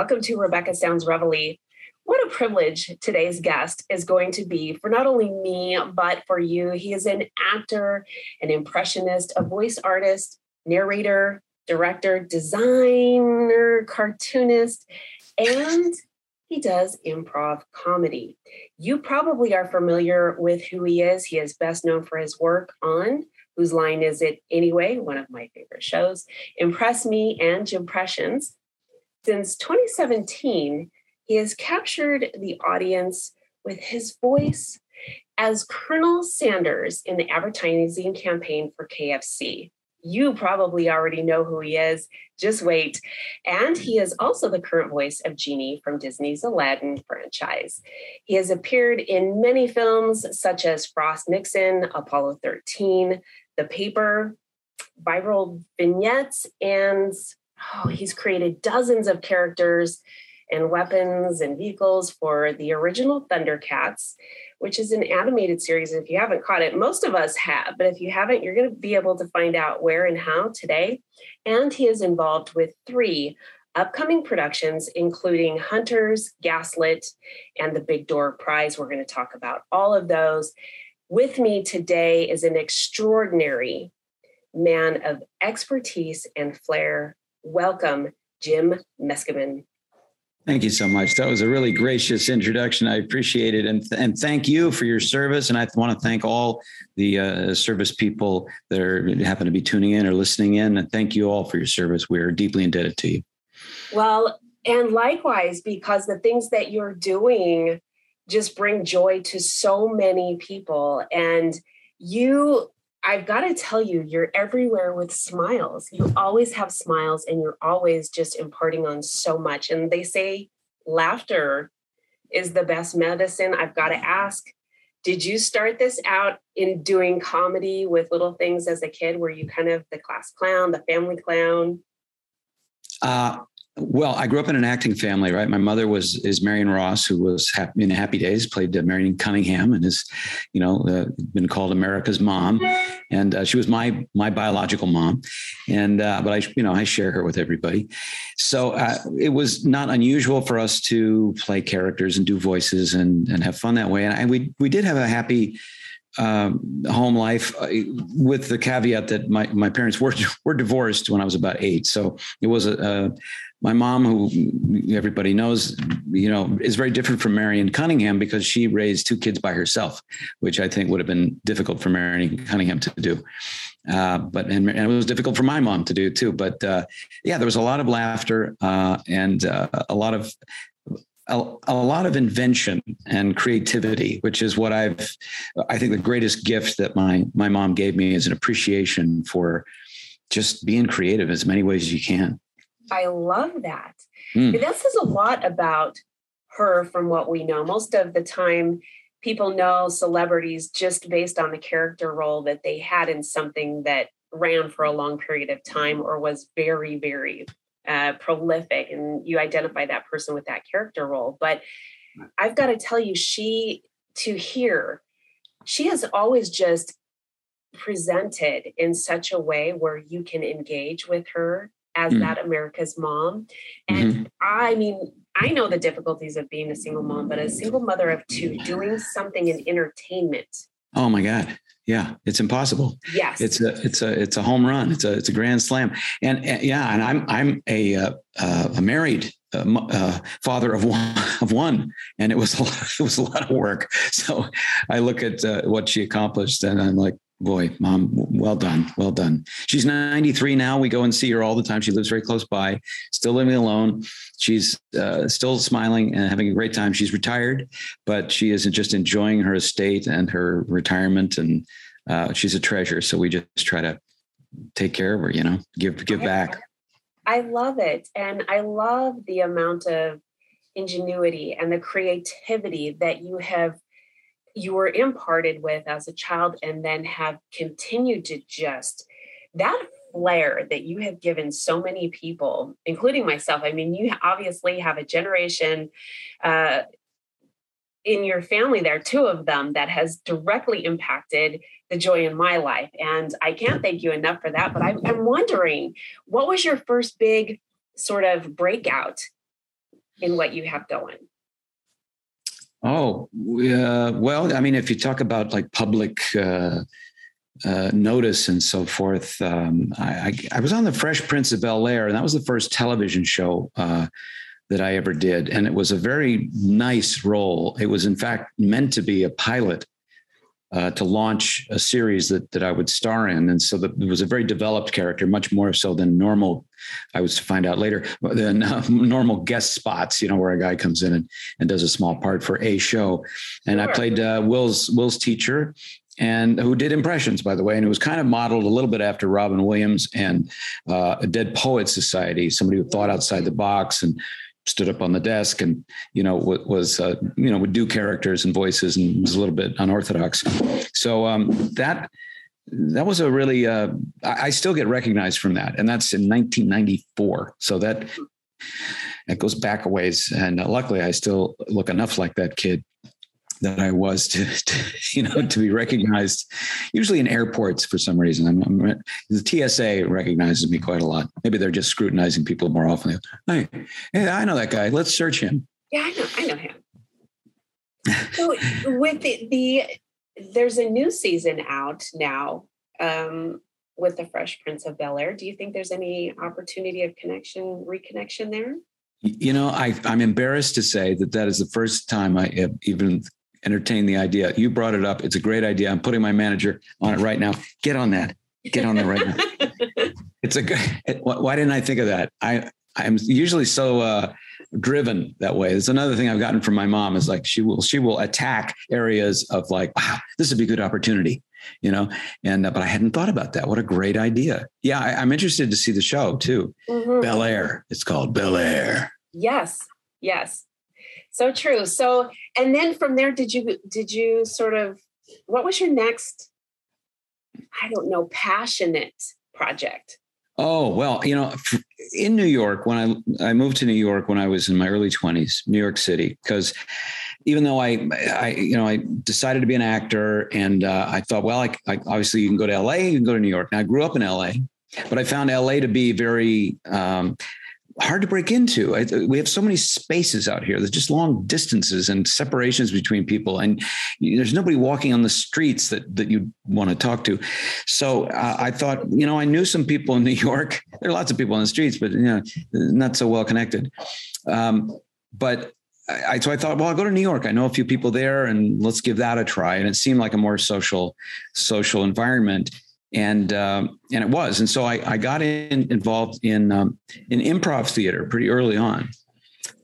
Welcome to Rebecca Sounds Reveille. What a privilege today's guest is going to be for not only me, but for you. He is an actor, an impressionist, a voice artist, narrator, director, designer, cartoonist, and he does improv comedy. You probably are familiar with who he is. He is best known for his work on Whose Line Is It Anyway? One of my favorite shows, Impress Me and Jimpressions. Since 2017, he has captured the audience with his voice as Colonel Sanders in the advertising campaign for KFC. You probably already know who he is. Just wait. And he is also the current voice of Genie from Disney's Aladdin franchise. He has appeared in many films such as Frost Nixon, Apollo 13, The Paper, viral vignettes, and oh, he's created dozens of characters and weapons and vehicles for the original Thundercats, which is an animated series. If you haven't caught it, most of us have, but if you haven't, you're going to be able to find out where and how today. And he is involved with three upcoming productions, including Hunters, Gaslit, and the Big Door Prize. We're going to talk about all of those. With me today is an extraordinary man of expertise and flair welcome Jim Meskimen. Thank you so much. That was a really gracious introduction. I appreciate it, and and thank you for your service. And I want to thank all the uh, service people that are happen to be tuning in or listening in. And thank you all for your service. We are deeply indebted to you. Well, and likewise, because the things that you're doing just bring joy to so many people, and you I've got to tell you, you're everywhere with smiles. You always have smiles and you're always just imparting on so much. And they say laughter is the best medicine. I've got to ask, did you start this out in doing comedy with little things as a kid? Were you kind of the class clown, the family clown? Uh, well, I grew up in an acting family, right? My mother was is Marion Ross, who was happy, in Happy Days, played uh, Marion Cunningham, and is, you know, uh, been called America's mom, and uh, she was my my biological mom, and uh, but I, you know, I share her with everybody, so uh, it was not unusual for us to play characters and do voices and and have fun that way, and I, we we did have a happy um, home life uh, with the caveat that my, my parents were were divorced when I was about eight. So it was a, a my mom, who everybody knows, you know, is very different from Marion Cunningham because she raised two kids by herself, which I think would have been difficult for Marion Cunningham to do. Uh, but and, and, it was difficult for my mom to do too. But uh, yeah, there was a lot of laughter uh, and uh, a lot of a, a, lot of invention and creativity, which is what I've, I think the greatest gift that my, my mom gave me is an appreciation for just being creative as many ways as you can. I love that. Mm. That says a lot about her from what we know. Most of the time, people know celebrities just based on the character role that they had in something that ran for a long period of time or was very, very uh, prolific. And you identify that person with that character role. But I've got to tell you, she, to hear, she has always just presented in such a way where you can engage with her as mm. that America's mom. And mm-hmm. I mean, I know the difficulties of being a single mom, but a single mother of two, doing something in entertainment. Oh my God. Yeah, it's impossible. Yes, it's a it's a it's a home run. It's a it's a grand slam. And, and yeah, and I'm I'm a uh, uh, a married uh, uh father of one of one, and it was a lot, it was a lot of work. So I look at uh, what she accomplished, and I'm like, boy, mom, well done, well done. She's 93 now. We go and see her all the time. She lives very close by, still living alone. She's uh, still smiling and having a great time. She's retired, but she is just enjoying her estate and her retirement, and uh, she's a treasure. So we just try to take care of her. You know, give give back. I love it, and I love the amount of ingenuity and the creativity that you have you were imparted with as a child and then have continued to just that flair that you have given so many people including myself i mean you obviously have a generation uh, in your family there are two of them that has directly impacted the joy in my life and i can't thank you enough for that but i'm, I'm wondering what was your first big sort of breakout in what you have going? Oh, uh, well, I mean, if you talk about like public uh, uh, notice and so forth, um, I, I, I, was on the Fresh Prince of Bel Air, and that was the first television show uh, that I ever did. And it was a very nice role. It was, in fact, meant to be a pilot uh, to launch a series that that I would star in, and so the, it was a very developed character, much more so than normal. I was to find out later than uh, normal guest spots, you know, where a guy comes in and, and does a small part for a show. And sure. I played uh, Will's Will's teacher, and who did impressions, by the way, and it was kind of modeled a little bit after Robin Williams and uh, a Dead Poets Society, somebody who thought outside the box and stood up on the desk and you know was uh, you know would do characters and voices and was a little bit unorthodox. So um, that that was a really uh, I still get recognized from that and that's in 1994 so that that goes back a ways and uh, luckily I still look enough like that kid that I was to, to, you know, to be recognized. Usually in airports for some reason. I'm, I'm, the TSA recognizes me quite a lot. Maybe they're just scrutinizing people more often. Hey, hey, I know that guy. Let's search him. Yeah, I know. I know him. so with the, the there's a new season out now um, with the Fresh Prince of Bel Air. Do you think there's any opportunity of connection, reconnection there? You know, I, am embarrassed to say that that is the first time I have even entertain the idea. You brought it up. It's a great idea. I'm putting my manager on it right now. Get on that. Get on that right now. it's a good. Why didn't I think of that? I I'm usually so uh, driven that way. It's another thing I've gotten from my mom is like she will she will attack areas of like wow this would be a good opportunity you know and uh, but I hadn't thought about that. What a great idea. Yeah, I, am interested to see the show too. Mm-hmm. Bel Air. It's called Bel Air. Yes. Yes so true so and then from there did you did you sort of what was your next i don't know passionate project oh well you know in new york when i i moved to new york when i was in my early 20s new york city because even though I, I, you know, I decided to be an actor, and uh, I thought, well, I, I, obviously you can go to LA, you can go to New York. Now I grew up in LA, but I found LA to be very um, hard to break into. I, we have so many spaces out here. There's just long distances and separations between people, and there's nobody walking on the streets that that you want to talk to. So uh, I thought, you know, I knew some people in New York. There are lots of people on the streets, but you know, not so well connected. Um, but I, so I thought, well, I'll go to New York. I know a few people there, and let's give that a try. And it seemed like a more social, social environment and um, and it was, and so I, I got in, involved in um, in improv theater pretty early on,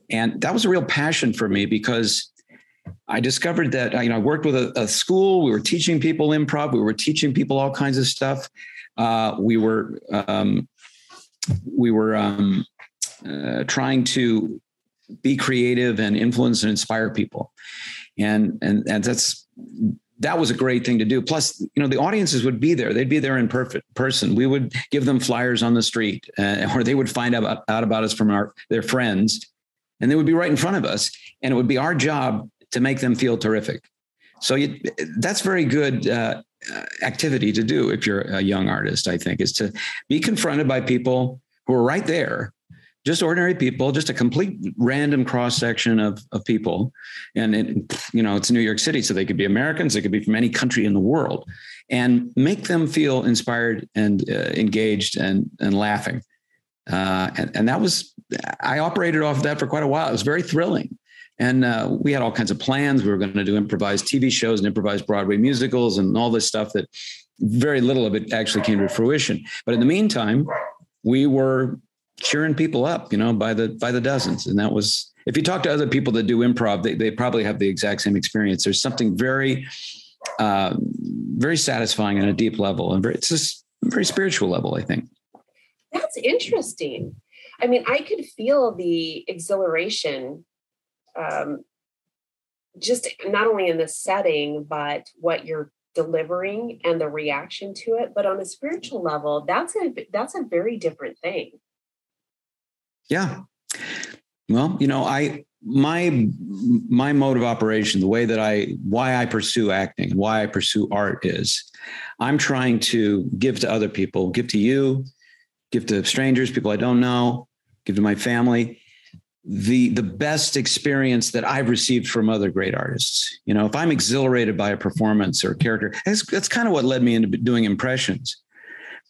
and that was a real passion for me because I discovered that you know I worked with a, a school. We were teaching people improv. We were teaching people all kinds of stuff. Uh, we were um, we were um, uh, trying to be creative and influence and inspire people, and and and that's that was a great thing to do. Plus, you know, the audiences would be there. They'd be there in perfect person. We would give them flyers on the street, uh, or they would find out, out about us from our their friends, and they would be right in front of us. And it would be our job to make them feel terrific. So you, that's very good uh, activity to do if you're a young artist. I think is to be confronted by people who are right there just ordinary people, just a complete random cross section of, of people. And it, you know, it's New York City, so they could be Americans, they could be from any country in the world, and make them feel inspired and uh, engaged and and laughing. Uh, and, and that was I operated off of that for quite a while. It was very thrilling. And uh, we had all kinds of plans. We were going to do improvised TV shows and improvised Broadway musicals and all this stuff that very little of it actually came to fruition. But in the meantime, we were cheering people up, you know, by the by the dozens. And that was if you talk to other people that do improv, they, they probably have the exact same experience. There's something very uh, very satisfying on a deep level and very it's just very spiritual level, I think. That's interesting. I mean, I could feel the exhilaration um, just not only in the setting, but what you're delivering and the reaction to it. But on a spiritual level, that's a that's a very different thing. Yeah. Well, you know, I my my mode of operation, the way that I why I pursue acting and why I pursue art is I'm trying to give to other people, give to you, give to strangers, people I don't know, give to my family, the the best experience that I've received from other great artists. You know, if I'm exhilarated by a performance or a character, that's, that's kind of what led me into doing impressions,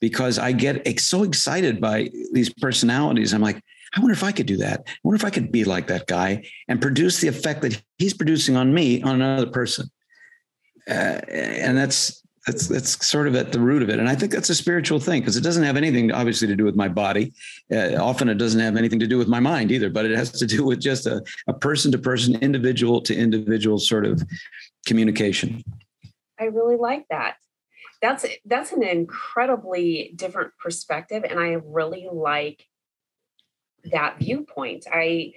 because I get so excited by these personalities. I'm like, I wonder if I could do that. I wonder if I could be like that guy and produce the effect that he's producing on me on another person. Uh, and that's that's that's sort of at the root of it and i think that's a spiritual thing because it doesn't have anything obviously to do with my body uh, often it doesn't have anything to do with my mind either but it has to do with just a, a person to person individual to individual sort of communication i really like that that's that's an incredibly different perspective and i really like that viewpoint i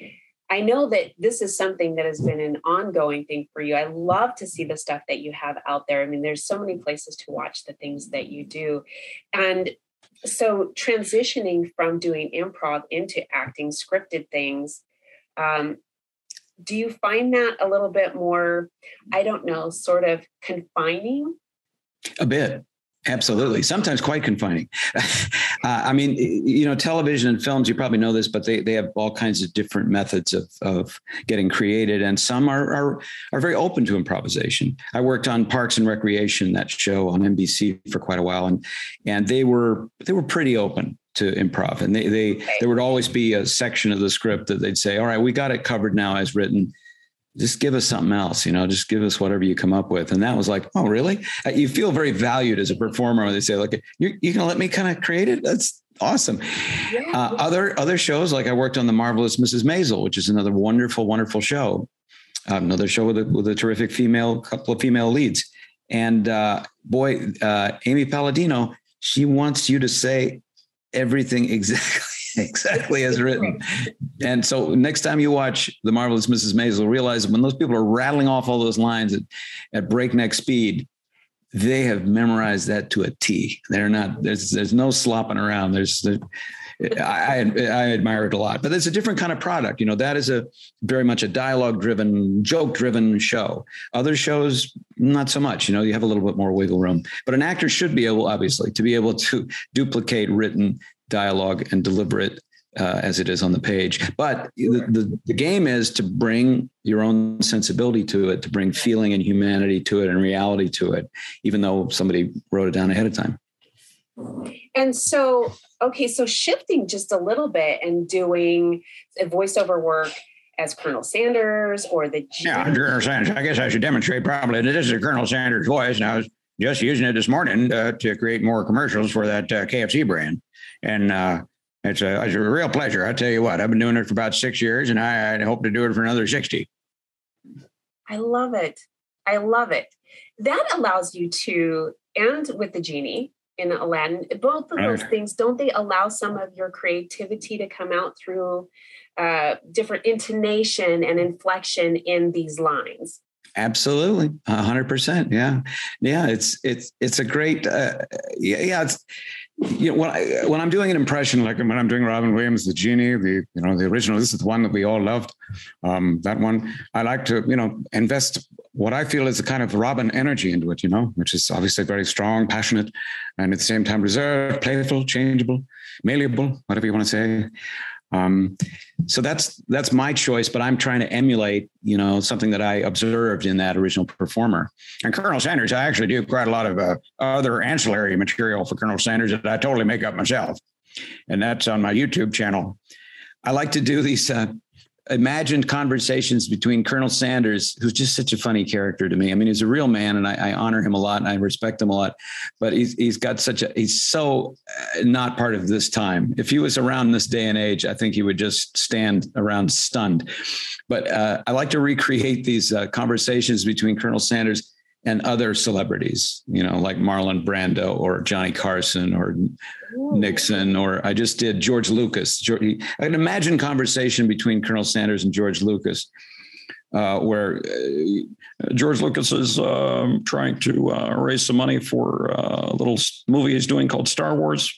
I know that this is something that has been an ongoing thing for you. I love to see the stuff that you have out there. I mean, there's so many places to watch the things that you do. And so transitioning from doing improv into acting scripted things, um, do you find that a little bit more, I don't know, sort of confining? A bit. Absolutely. Sometimes quite confining. uh, I mean, you know, television and films, you probably know this, but they, they have all kinds of different methods of, of getting created. And some are, are, are very open to improvisation. I worked on Parks and Recreation, that show on NBC for quite a while. And, and they were, they were pretty open to improv. And they, they, there would always be a section of the script that they'd say, all right, we got it covered now as written just give us something else, you know, just give us whatever you come up with. And that was like, oh, really? Uh, you feel very valued as a performer when they say, look, you're, you going to let me kind of create it? That's awesome. Yeah. Uh, other, other shows, like I worked on the marvelous Mrs. Maisel, which is another wonderful, wonderful show. Um, another show with a, with a terrific female, couple of female leads. And uh, boy, uh, Amy Palladino, she wants you to say everything exactly exactly as written. And so next time you watch The Marvelous Mrs. Maisel, realize when those people are rattling off all those lines at, at breakneck speed, they have memorized that to a T. They're not, there's, there's no slopping around. There's, there's I, I admire it a lot, but it's a different kind of product. You know, that is a very much a dialogue driven, joke driven show. Other shows, not so much. You know, you have a little bit more wiggle room, but an actor should be able, obviously, to be able to duplicate written dialogue and deliver it uh, as it is on the page. But the, the, the, game is to bring your own sensibility to it, to bring feeling and humanity to it and reality to it, even though somebody wrote it down ahead of time. And so, okay, so shifting just a little bit and doing voiceover work as Colonel Sanders or the G- yeah, Colonel Sanders. I guess I should demonstrate probably that this is Colonel Sanders' voice. And I was just using it this morning uh, to create more commercials for that uh, KFC brand. And uh, it's, a, it's a real pleasure. I tell you what, I've been doing it for about six years and I, I hope to do it for another 60. I love it. I love it. That allows you to, and with the genie in Aladdin, both of those things, don't they allow some of your creativity to come out through uh, different intonation and inflection in these lines? Absolutely, a hundred percent. Yeah, yeah. It's it's it's a great. Uh, yeah, yeah. It's you know, when I when I'm doing an impression, like when I'm doing Robin Williams, the genie, the you know the original. This is the one that we all loved. Um, that one, I like to you know invest what I feel is a kind of Robin energy into it. You know, which is obviously very strong, passionate, and at the same time reserved, playful, changeable, malleable, whatever you want to say. Um, so that's that's my choice, but I'm trying to emulate, you know, something that I observed in that original performer. And Colonel Sanders, I actually do quite a lot of uh, other ancillary material for Colonel Sanders that I totally make up myself, and that's on my YouTube channel. I like to do these uh, imagined conversations between Colonel Sanders, who's just such a funny character to me. I mean, he's a real man, and I, I honor him a lot, and I respect him a lot. But he's he's got such a he's so uh, not part of this time. If he was around this day and age, I think he would just stand around stunned. But uh, I like to recreate these uh, conversations between Colonel Sanders and other celebrities, you know, like Marlon Brando or Johnny Carson or Ooh. Nixon, or I just did George Lucas. I can imagine conversation between Colonel Sanders and George Lucas, uh, where uh, George Lucas is um, trying to uh, raise some money for uh, a little movie he's doing called Star Wars.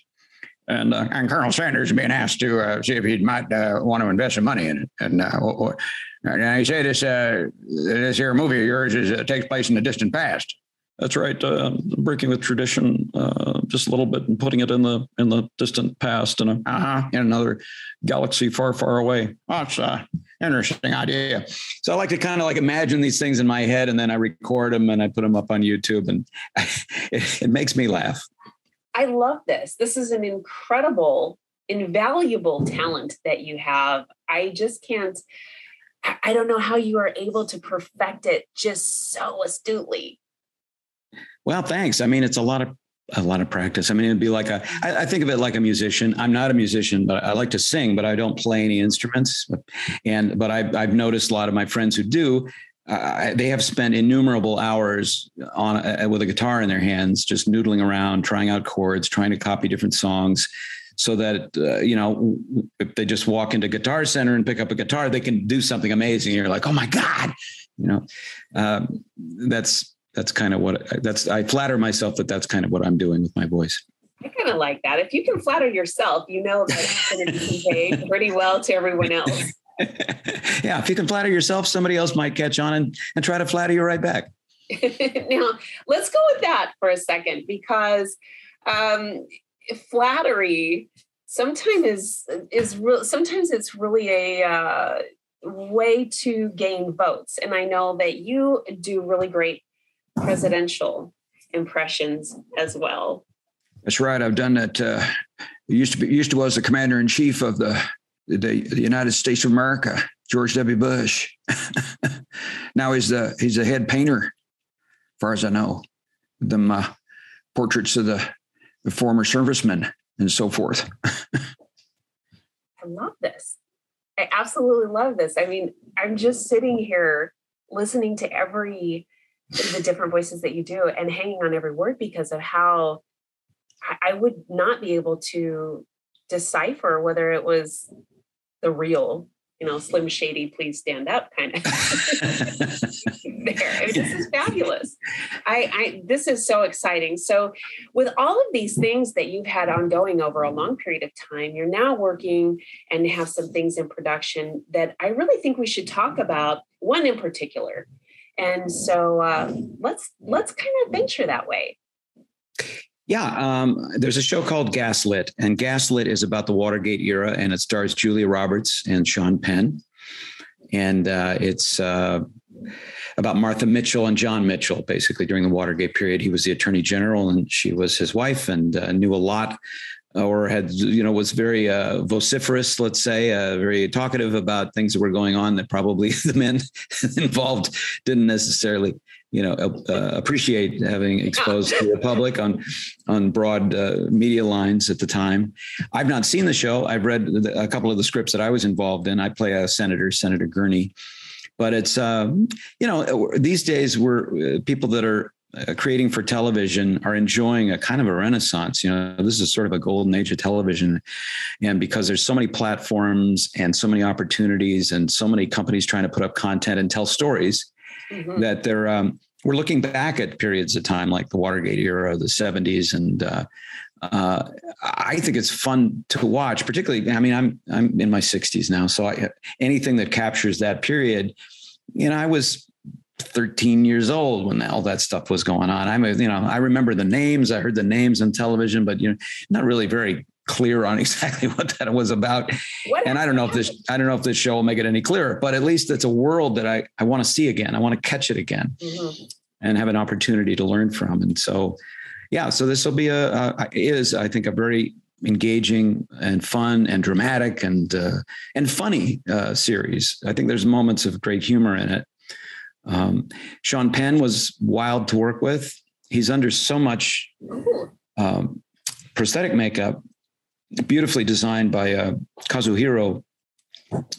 And, uh, and Colonel Sanders being asked to uh, see if he might want to invest some money in it. And now you say this uh, this here movie of yours is uh, takes place in the distant past. That's right. Uh, breaking with tradition uh, just a little bit and putting it in the in the distant past in, a, uh-huh, in another galaxy far, far away. That's an interesting idea. So I like to kind of like imagine these things in my head, and then I record them and I put them up on YouTube, and it, it makes me laugh. I love this. This is an incredible, invaluable talent that you have. I just can't. I don't know how you are able to perfect it just so astutely. Well, thanks. I mean, it's a lot of a lot of practice. I mean, it'd be like a. I, I think of it like a musician. I'm not a musician, but I like to sing, but I don't play any instruments. And but I've I've noticed a lot of my friends who do. Uh, they have spent innumerable hours on uh, with a guitar in their hands, just noodling around, trying out chords, trying to copy different songs, so that uh, you know if they just walk into Guitar Center and pick up a guitar, they can do something amazing. You're like, oh my god, you know, um, that's that's kind of what that's I flatter myself that that's kind of what I'm doing with my voice. I kind of like that. If you can flatter yourself, you know that it's going to be pretty well to everyone else. yeah, if you can flatter yourself, somebody else might catch on and, and try to flatter you right back. now, let's go with that for a second because um, flattery sometimes is is real. Sometimes it's really a uh, way to gain votes, and I know that you do really great presidential impressions as well. That's right. I've done that. Uh, used to be used to was the commander in chief of the, the, the United States of America, George W. Bush. now he's the he's the head painter, as far as I know. Them uh, portraits of the, the former servicemen and so forth. I love this. I absolutely love this. I mean, I'm just sitting here listening to every the different voices that you do and hanging on every word because of how I would not be able to decipher whether it was the real, you know, Slim Shady, please stand up kind of there. I mean, this is fabulous. I, I this is so exciting. So with all of these things that you've had ongoing over a long period of time, you're now working and have some things in production that I really think we should talk about. One in particular and so uh, let's let's kind of venture that way yeah, um, there's a show called Gaslit, and Gaslit is about the Watergate era, and it stars Julia Roberts and Sean Penn, and uh, it's uh, about Martha Mitchell and John Mitchell. Basically, during the Watergate period, he was the Attorney General, and she was his wife, and uh, knew a lot or had you know was very uh, vociferous, let's say, uh, very talkative about things that were going on that probably the men involved didn't necessarily you know uh, appreciate having exposed to the public on on broad uh, media lines at the time. I've not seen the show. I've read a couple of the scripts that I was involved in. I play a senator, Senator Gurney. But it's um, you know these days we're uh, people that are uh, creating for television are enjoying a kind of a renaissance. You know, this is sort of a golden age of television. And because there's so many platforms and so many opportunities and so many companies trying to put up content and tell stories mm-hmm. that they're, um, we're looking back at periods of time like the Watergate era, the 70s, and uh, uh, I think it's fun to watch. Particularly, I mean, I'm I'm in my 60s now, so I, anything that captures that period, you know, I was 13 years old when all that stuff was going on. I'm, you know, I remember the names. I heard the names on television, but you know, not really very clear on exactly what that was about. What and I don't know if this, I don't know if this show will make it any clearer, but at least it's a world that I, I want to see again. I want to catch it again mm-hmm. and have an opportunity to learn from. And so, yeah, so this will be a, a is, I think, a very engaging and fun and dramatic and uh, and funny uh, series. I think there's moments of great humor in it, um, Sean Penn was wild to work with. He's under so much um, prosthetic makeup, beautifully designed by uh, Kazuhiro,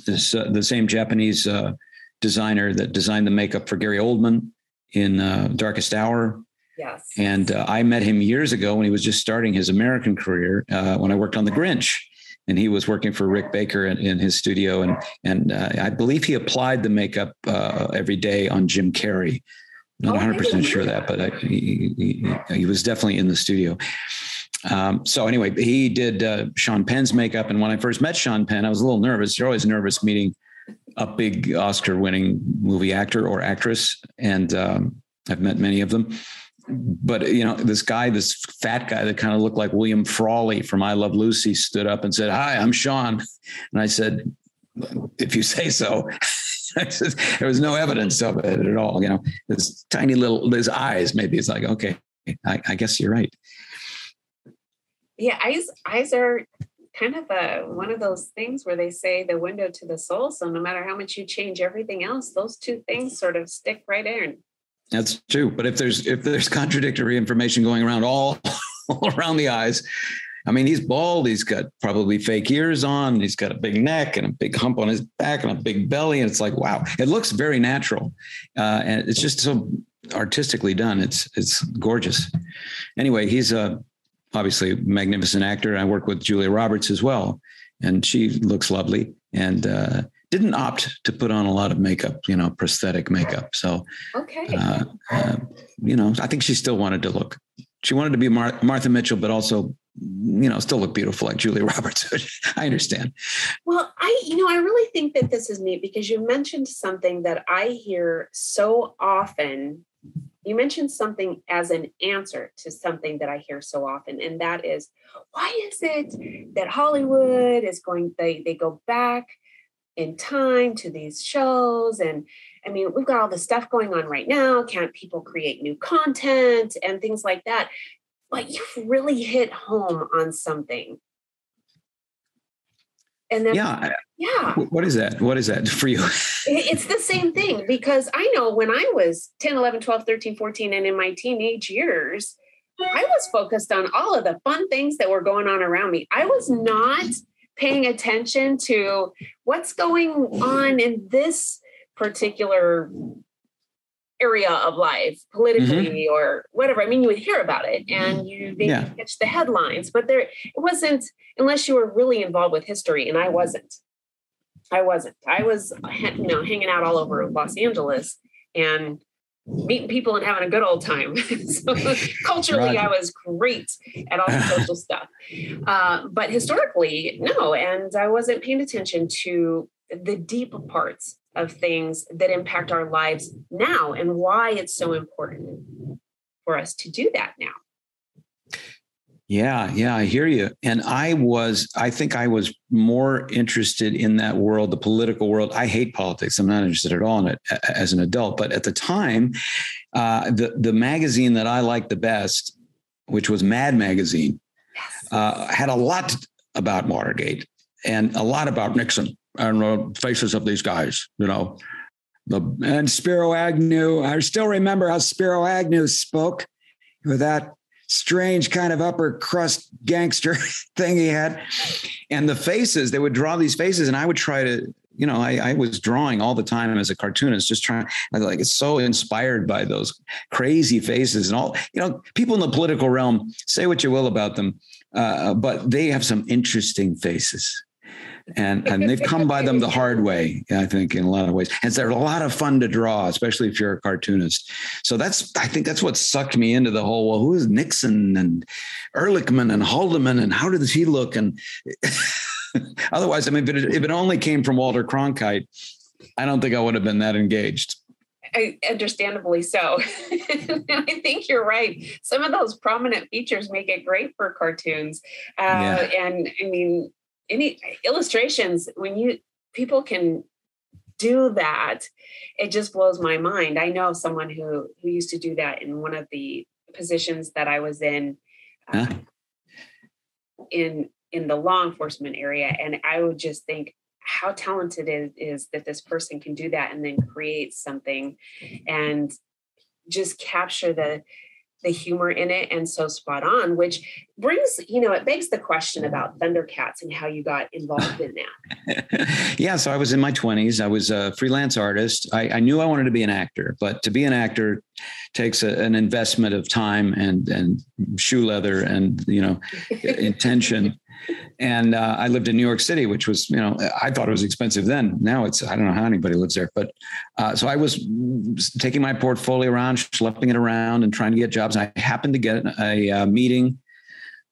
this, uh, the same Japanese uh, designer that designed the makeup for Gary Oldman in uh, Darkest Hour. Yes. And uh, I met him years ago when he was just starting his American career uh, when I worked on The Grinch and he was working for Rick Baker in, in his studio, and and uh, I believe he applied the makeup uh, every day on Jim Carrey. Not 100 percent sure that, but I, he, he, he, was definitely in the studio. Um, so anyway, he did uh, Sean Penn's makeup, and when I first met Sean Penn, I was a little nervous. You're always nervous meeting a big Oscar-winning movie actor or actress, and um, I've met many of them. But you know, this guy, this fat guy that kind of looked like William Frawley from I Love Lucy, stood up and said, "Hi, I'm Sean," and I said, "If you say so." there was no evidence of it at all. You know, his tiny little his eyes. Maybe it's like, okay, I, I guess you're right. Yeah, eyes eyes are kind of a one of those things where they say the window to the soul. So no matter how much you change everything else, those two things sort of stick right in. That's true. But if there's if there's contradictory information going around all all around the eyes, I mean, he's bald. He's got probably fake ears on. He's got a big neck and a big hump on his back and a big belly. And it's like, wow, it looks very natural, uh, and it's just so artistically done. It's it's gorgeous. Anyway, he's a obviously magnificent actor. I work with Julia Roberts as well, and she looks lovely and uh, didn't opt to put on a lot of makeup, you know, prosthetic makeup. So, okay, uh, uh, you know, I think she still wanted to look. She wanted to be Mar- Martha Mitchell, but also, you know, still look beautiful like Julia Roberts. I understand. Well, I, you know, I really think that this is neat because you mentioned something that I hear so often you mentioned something as an answer to something that I hear so often, and that is why is it that Hollywood is going, they, they go back in time to these shows and I mean, we've got all this stuff going on right now. Can't people create new content and things like that? But you've really hit home on something. And then, yeah, yeah. What is that? What is that for you? it's the same thing because I know when I was 10, 11, 12, 13, 14, and in my teenage years, I was focused on all of the fun things that were going on around me. I was not paying attention to what's going on in this particular area of life politically mm-hmm. or whatever i mean you would hear about it and you maybe yeah. catch the headlines but there it wasn't unless you were really involved with history and i wasn't I wasn't. I was, you know, hanging out all over Los Angeles and meeting people and having a good old time. so culturally, right. I was great at all the social stuff. Uh, but historically, no. And I wasn't paying attention to the deep parts of things that impact our lives now and why it's so important for us to do that now. Yeah, yeah, I hear you. And I was, I think I was more interested in that world, the political world. I hate politics. I'm not interested at all in it as an adult. But at the time, uh, the the magazine that I liked the best, which was Mad Magazine, uh, had a lot about Watergate and a lot about Nixon and the faces of these guys. You know, the and Spiro Agnew. I still remember how Spiro Agnew spoke with that strange kind of upper crust gangster thing he had. And the faces, they would draw these faces, and I would try to, you know, I, I was drawing all the time as a cartoonist, just trying, like, it's so inspired by those crazy faces and all, you know, people in the political realm, say what you will about them, uh, but they have some interesting faces and and they've come by them the hard way i think in a lot of ways and they're a lot of fun to draw especially if you're a cartoonist so that's i think that's what sucked me into the whole well who is nixon and ehrlichman and haldeman and how does he look and otherwise i mean if it, if it only came from walter cronkite i don't think i would have been that engaged I, understandably so. I think you're right. Some of those prominent features make it great for cartoons. Uh, yeah. And I mean, any illustrations when you people can do that it just blows my mind i know someone who who used to do that in one of the positions that i was in huh? Um, in in the law enforcement area and i would just think how talented it is that this person can do that and then create something and just capture the the humor in it and so spot on, which brings, you know, it begs the question about Thundercats and how you got involved in that. yeah. So I was in my 20s. I was a freelance artist. I, I knew I wanted to be an actor, but to be an actor takes a, an investment of time and, and shoe leather and, you know, intention and uh, I lived in New York City, which was, you know, I thought it was expensive then. Now it's, I don't know how anybody lives there, but uh, so I was taking my portfolio around, schlepping it around, and trying to get jobs. I happened to get a, a meeting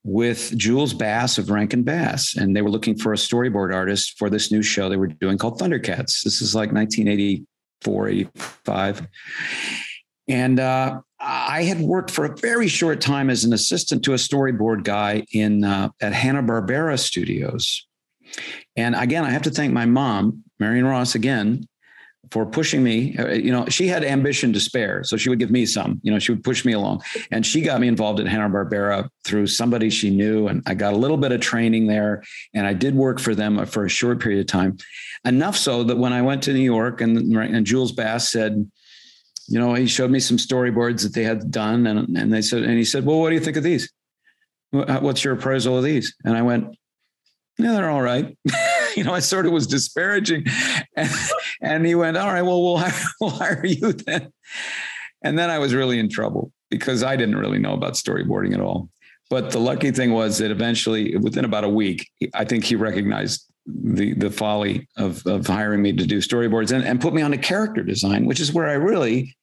with Jules Bass of Rankin Bass, and they were looking for a storyboard artist for this new show they were doing called Thundercats. This is like 1984, 85. And uh, I had worked for a very short time as an assistant to a storyboard guy in uh, at Hanna Barbera Studios, and again, I have to thank my mom, Marion Ross, again for pushing me. Uh, you know, she had ambition to spare, so she would give me some. You know, she would push me along, and she got me involved at Hanna Barbera through somebody she knew, and I got a little bit of training there, and I did work for them for a short period of time, enough so that when I went to New York, and and Jules Bass said. You know, he showed me some storyboards that they had done, and, and they said, and he said, "Well, what do you think of these? What's your appraisal of these?" And I went, "Yeah, they're all right." you know, I sort of was disparaging. And, and he went, all right, well, we'll hire, we'll hire you then. And then I was really in trouble because I didn't really know about storyboarding at all. But the lucky thing was that eventually, within about a week, I think he recognized the the folly of of hiring me to do storyboards and, and put me on to character design, which is where I really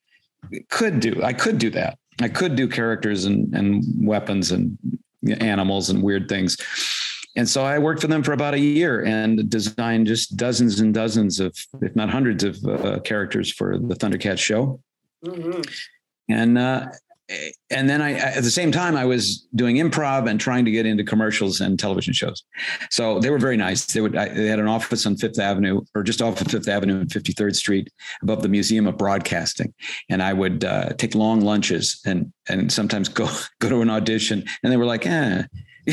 could do. I could do that. I could do characters and and weapons and animals and weird things and so I worked for them for about a year and designed just dozens and dozens of, if not hundreds of uh, characters for the Thundercats show. Mm-hmm. And uh, and then I, at the same time, I was doing improv and trying to get into commercials and television shows. So they were very nice. They would, I, they had an office on Fifth Avenue or just off of Fifth Avenue and 53rd Street above the Museum of Broadcasting. And I would uh, take long lunches and, and sometimes go, go to an audition and they were like, eh,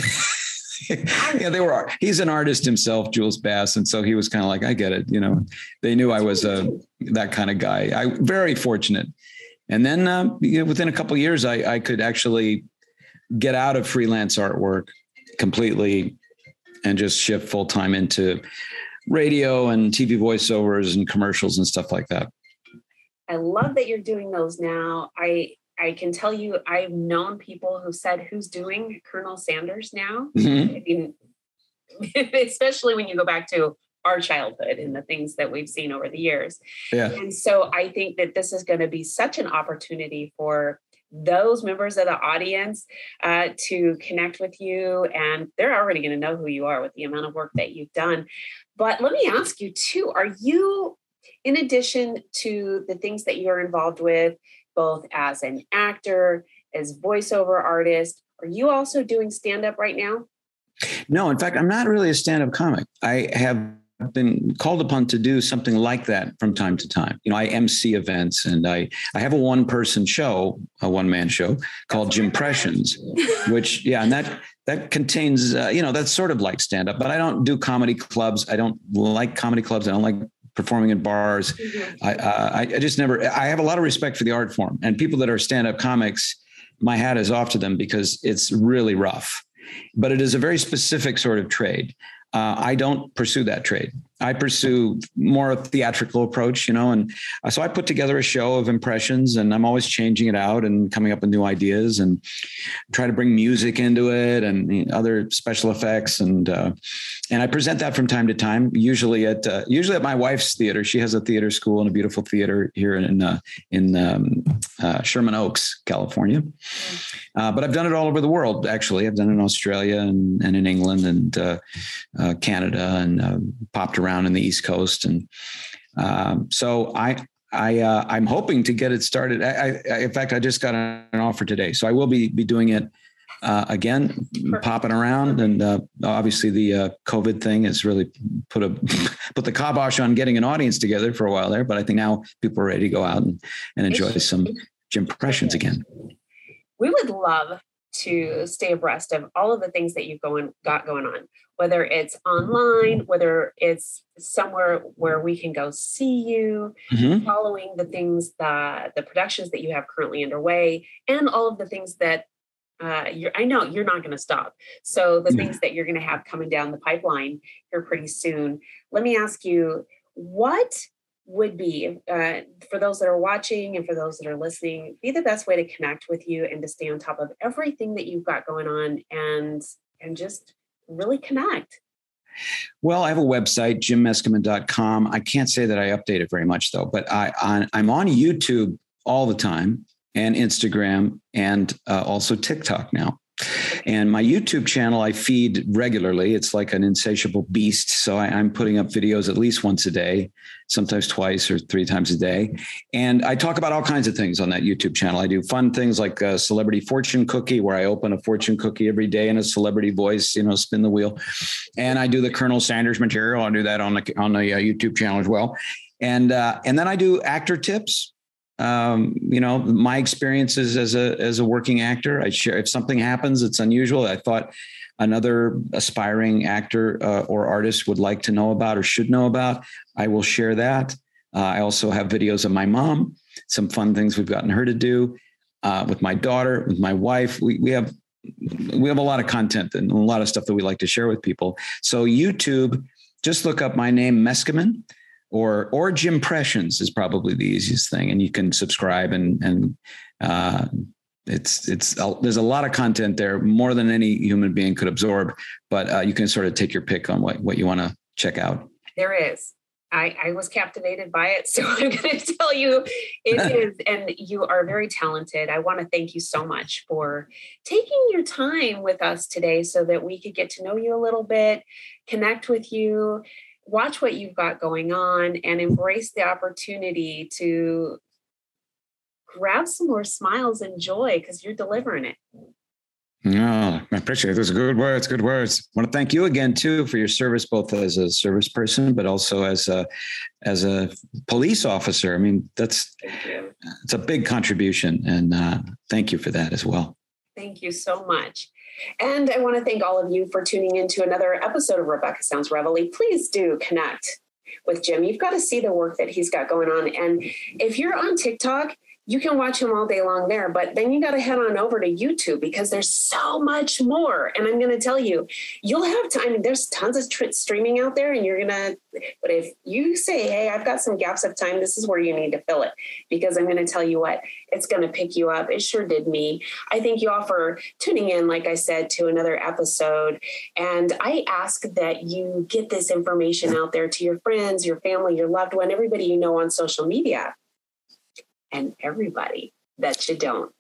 yeah, they were. He's an artist himself, Jules Bass, and so he was kind of like, I get it. You know, they knew I was a that kind of guy. I very fortunate. And then uh, you know, within a couple years, I, I could actually get out of freelance artwork completely and just shift full time into radio and TV voiceovers and commercials and stuff like that. I love that you're doing those now. I I can tell you, I've known people who said, "Who's doing Colonel Sanders now?" Mm-hmm. I mean, especially when you go back to our childhood and the things that we've seen over the years. Yeah. And so I think that this is going to be such an opportunity for those members of the audience uh, to connect with you, and they're already going to know who you are with the amount of work that you've done. But let me ask you too: Are you, in addition to the things that you're involved with? both as an actor, as voiceover artist. Are you also doing stand up right now? No, in fact, I'm not really a stand up comic. I have been called upon to do something like that from time to time. You know, I MC events and I I have a one person show, a one man show called Jimpressions, which yeah, and that that contains uh, you know that's sort of like stand up, but I don't do comedy clubs. I don't like comedy clubs. I don't like performing in bars. I, uh, I, I just never. I have a lot of respect for the art form and people that are stand up comics. My hat is off to them because it's really rough, but it is a very specific sort of trade. Uh, I don't pursue that trade. I pursue more a theatrical approach, you know, and uh, so I put together a show of impressions, and I'm always changing it out and coming up with new ideas, and try to bring music into it and you know, other special effects, and uh, and I present that from time to time. Usually at uh, usually at my wife's theater. She has a theater school and a beautiful theater here in uh, in um, uh, Sherman Oaks, California. but I've done it all over the world. Actually, I've done it in Australia and, and in England and Canada, and popped around around in the East Coast, and um, so I I uh, I'm hoping to get it started. I, I, in fact, I just got an offer today, so I will be be doing it uh, again, Perfect. popping around, and uh, obviously the uh, COVID thing has really put a put the kibosh on getting an audience together for a while there. But I think now people are ready to go out and, and enjoy some impressions again. We would love to stay abreast of all of the things that you've going got going on whether it's online whether it's somewhere where we can go see you mm-hmm. following the things that the productions that you have currently underway and all of the things that uh, you're, I know you're not going to stop. So the things that you're going to have coming down the pipeline here pretty soon. Let me ask you, what would be uh, for those that are watching and for those that are listening be the best way to connect with you and to stay on top of everything that you've got going on and and just really connect well, I have a website, jimmeskimen.com. I can't say that I update it very much though, but I, I I'm on YouTube all the time and Instagram and uh, also TikTok now. And my YouTube channel, I feed regularly. It's like an insatiable beast. So I, am putting up videos at least once a day, sometimes twice or three times a day. And I talk about all kinds of things on that YouTube channel. I do fun things like a celebrity fortune cookie, where I open a fortune cookie every day in a celebrity voice, you know, spin the wheel. And I do the Colonel Sanders material. I do that on the on the uh, YouTube channel as well. And uh, and then I do actor tips um, you know, my experiences as a as a working actor. I share if something happens, it's unusual. I thought another aspiring actor uh, or artist would like to know about or should know about. I will share that. Uh, I also have videos of my mom, some fun things we've gotten her to do uh, with my daughter, with my wife. We we have we have a lot of content and a lot of stuff that we like to share with people. So YouTube, just look up my name, Meskimen or or Jimpressions is probably the easiest thing, and you can subscribe and and uh, it's it's there's a lot of content there, more than any human being could absorb. But uh, you can sort of take your pick on what what you want to check out. There is. I, I was captivated by it. So I'm going to tell you it is. And you are very talented. I want to thank you so much for taking your time with us today so that we could get to know you a little bit, connect with you, watch what you've got going on and embrace the opportunity to grab some more smiles and joy because you're delivering it. No, I appreciate those good words. Good words. I want to thank you again too for your service, both as a service person, but also as a as a police officer. I mean, that's it's a big contribution, and uh, thank you for that as well. Thank you so much. And I want to thank all of you for tuning into another episode of Rebecca Sounds Reveille. Please do connect with Jim. You've got to see the work that he's got going on. And if you're on TikTok, you can watch him all day long there, but then you got to head on over to YouTube because there's so much more. And I'm going to tell you, you'll have time. There's tons of tr- streaming out there, and you're going to, but if you say, Hey, I've got some gaps of time, this is where you need to fill it because I'm going to tell you what, it's going to pick you up. It sure did me. I thank you all for tuning in, like I said, to another episode. And I ask that you get this information out there to your friends, your family, your loved one, everybody you know on social media and everybody that you don't.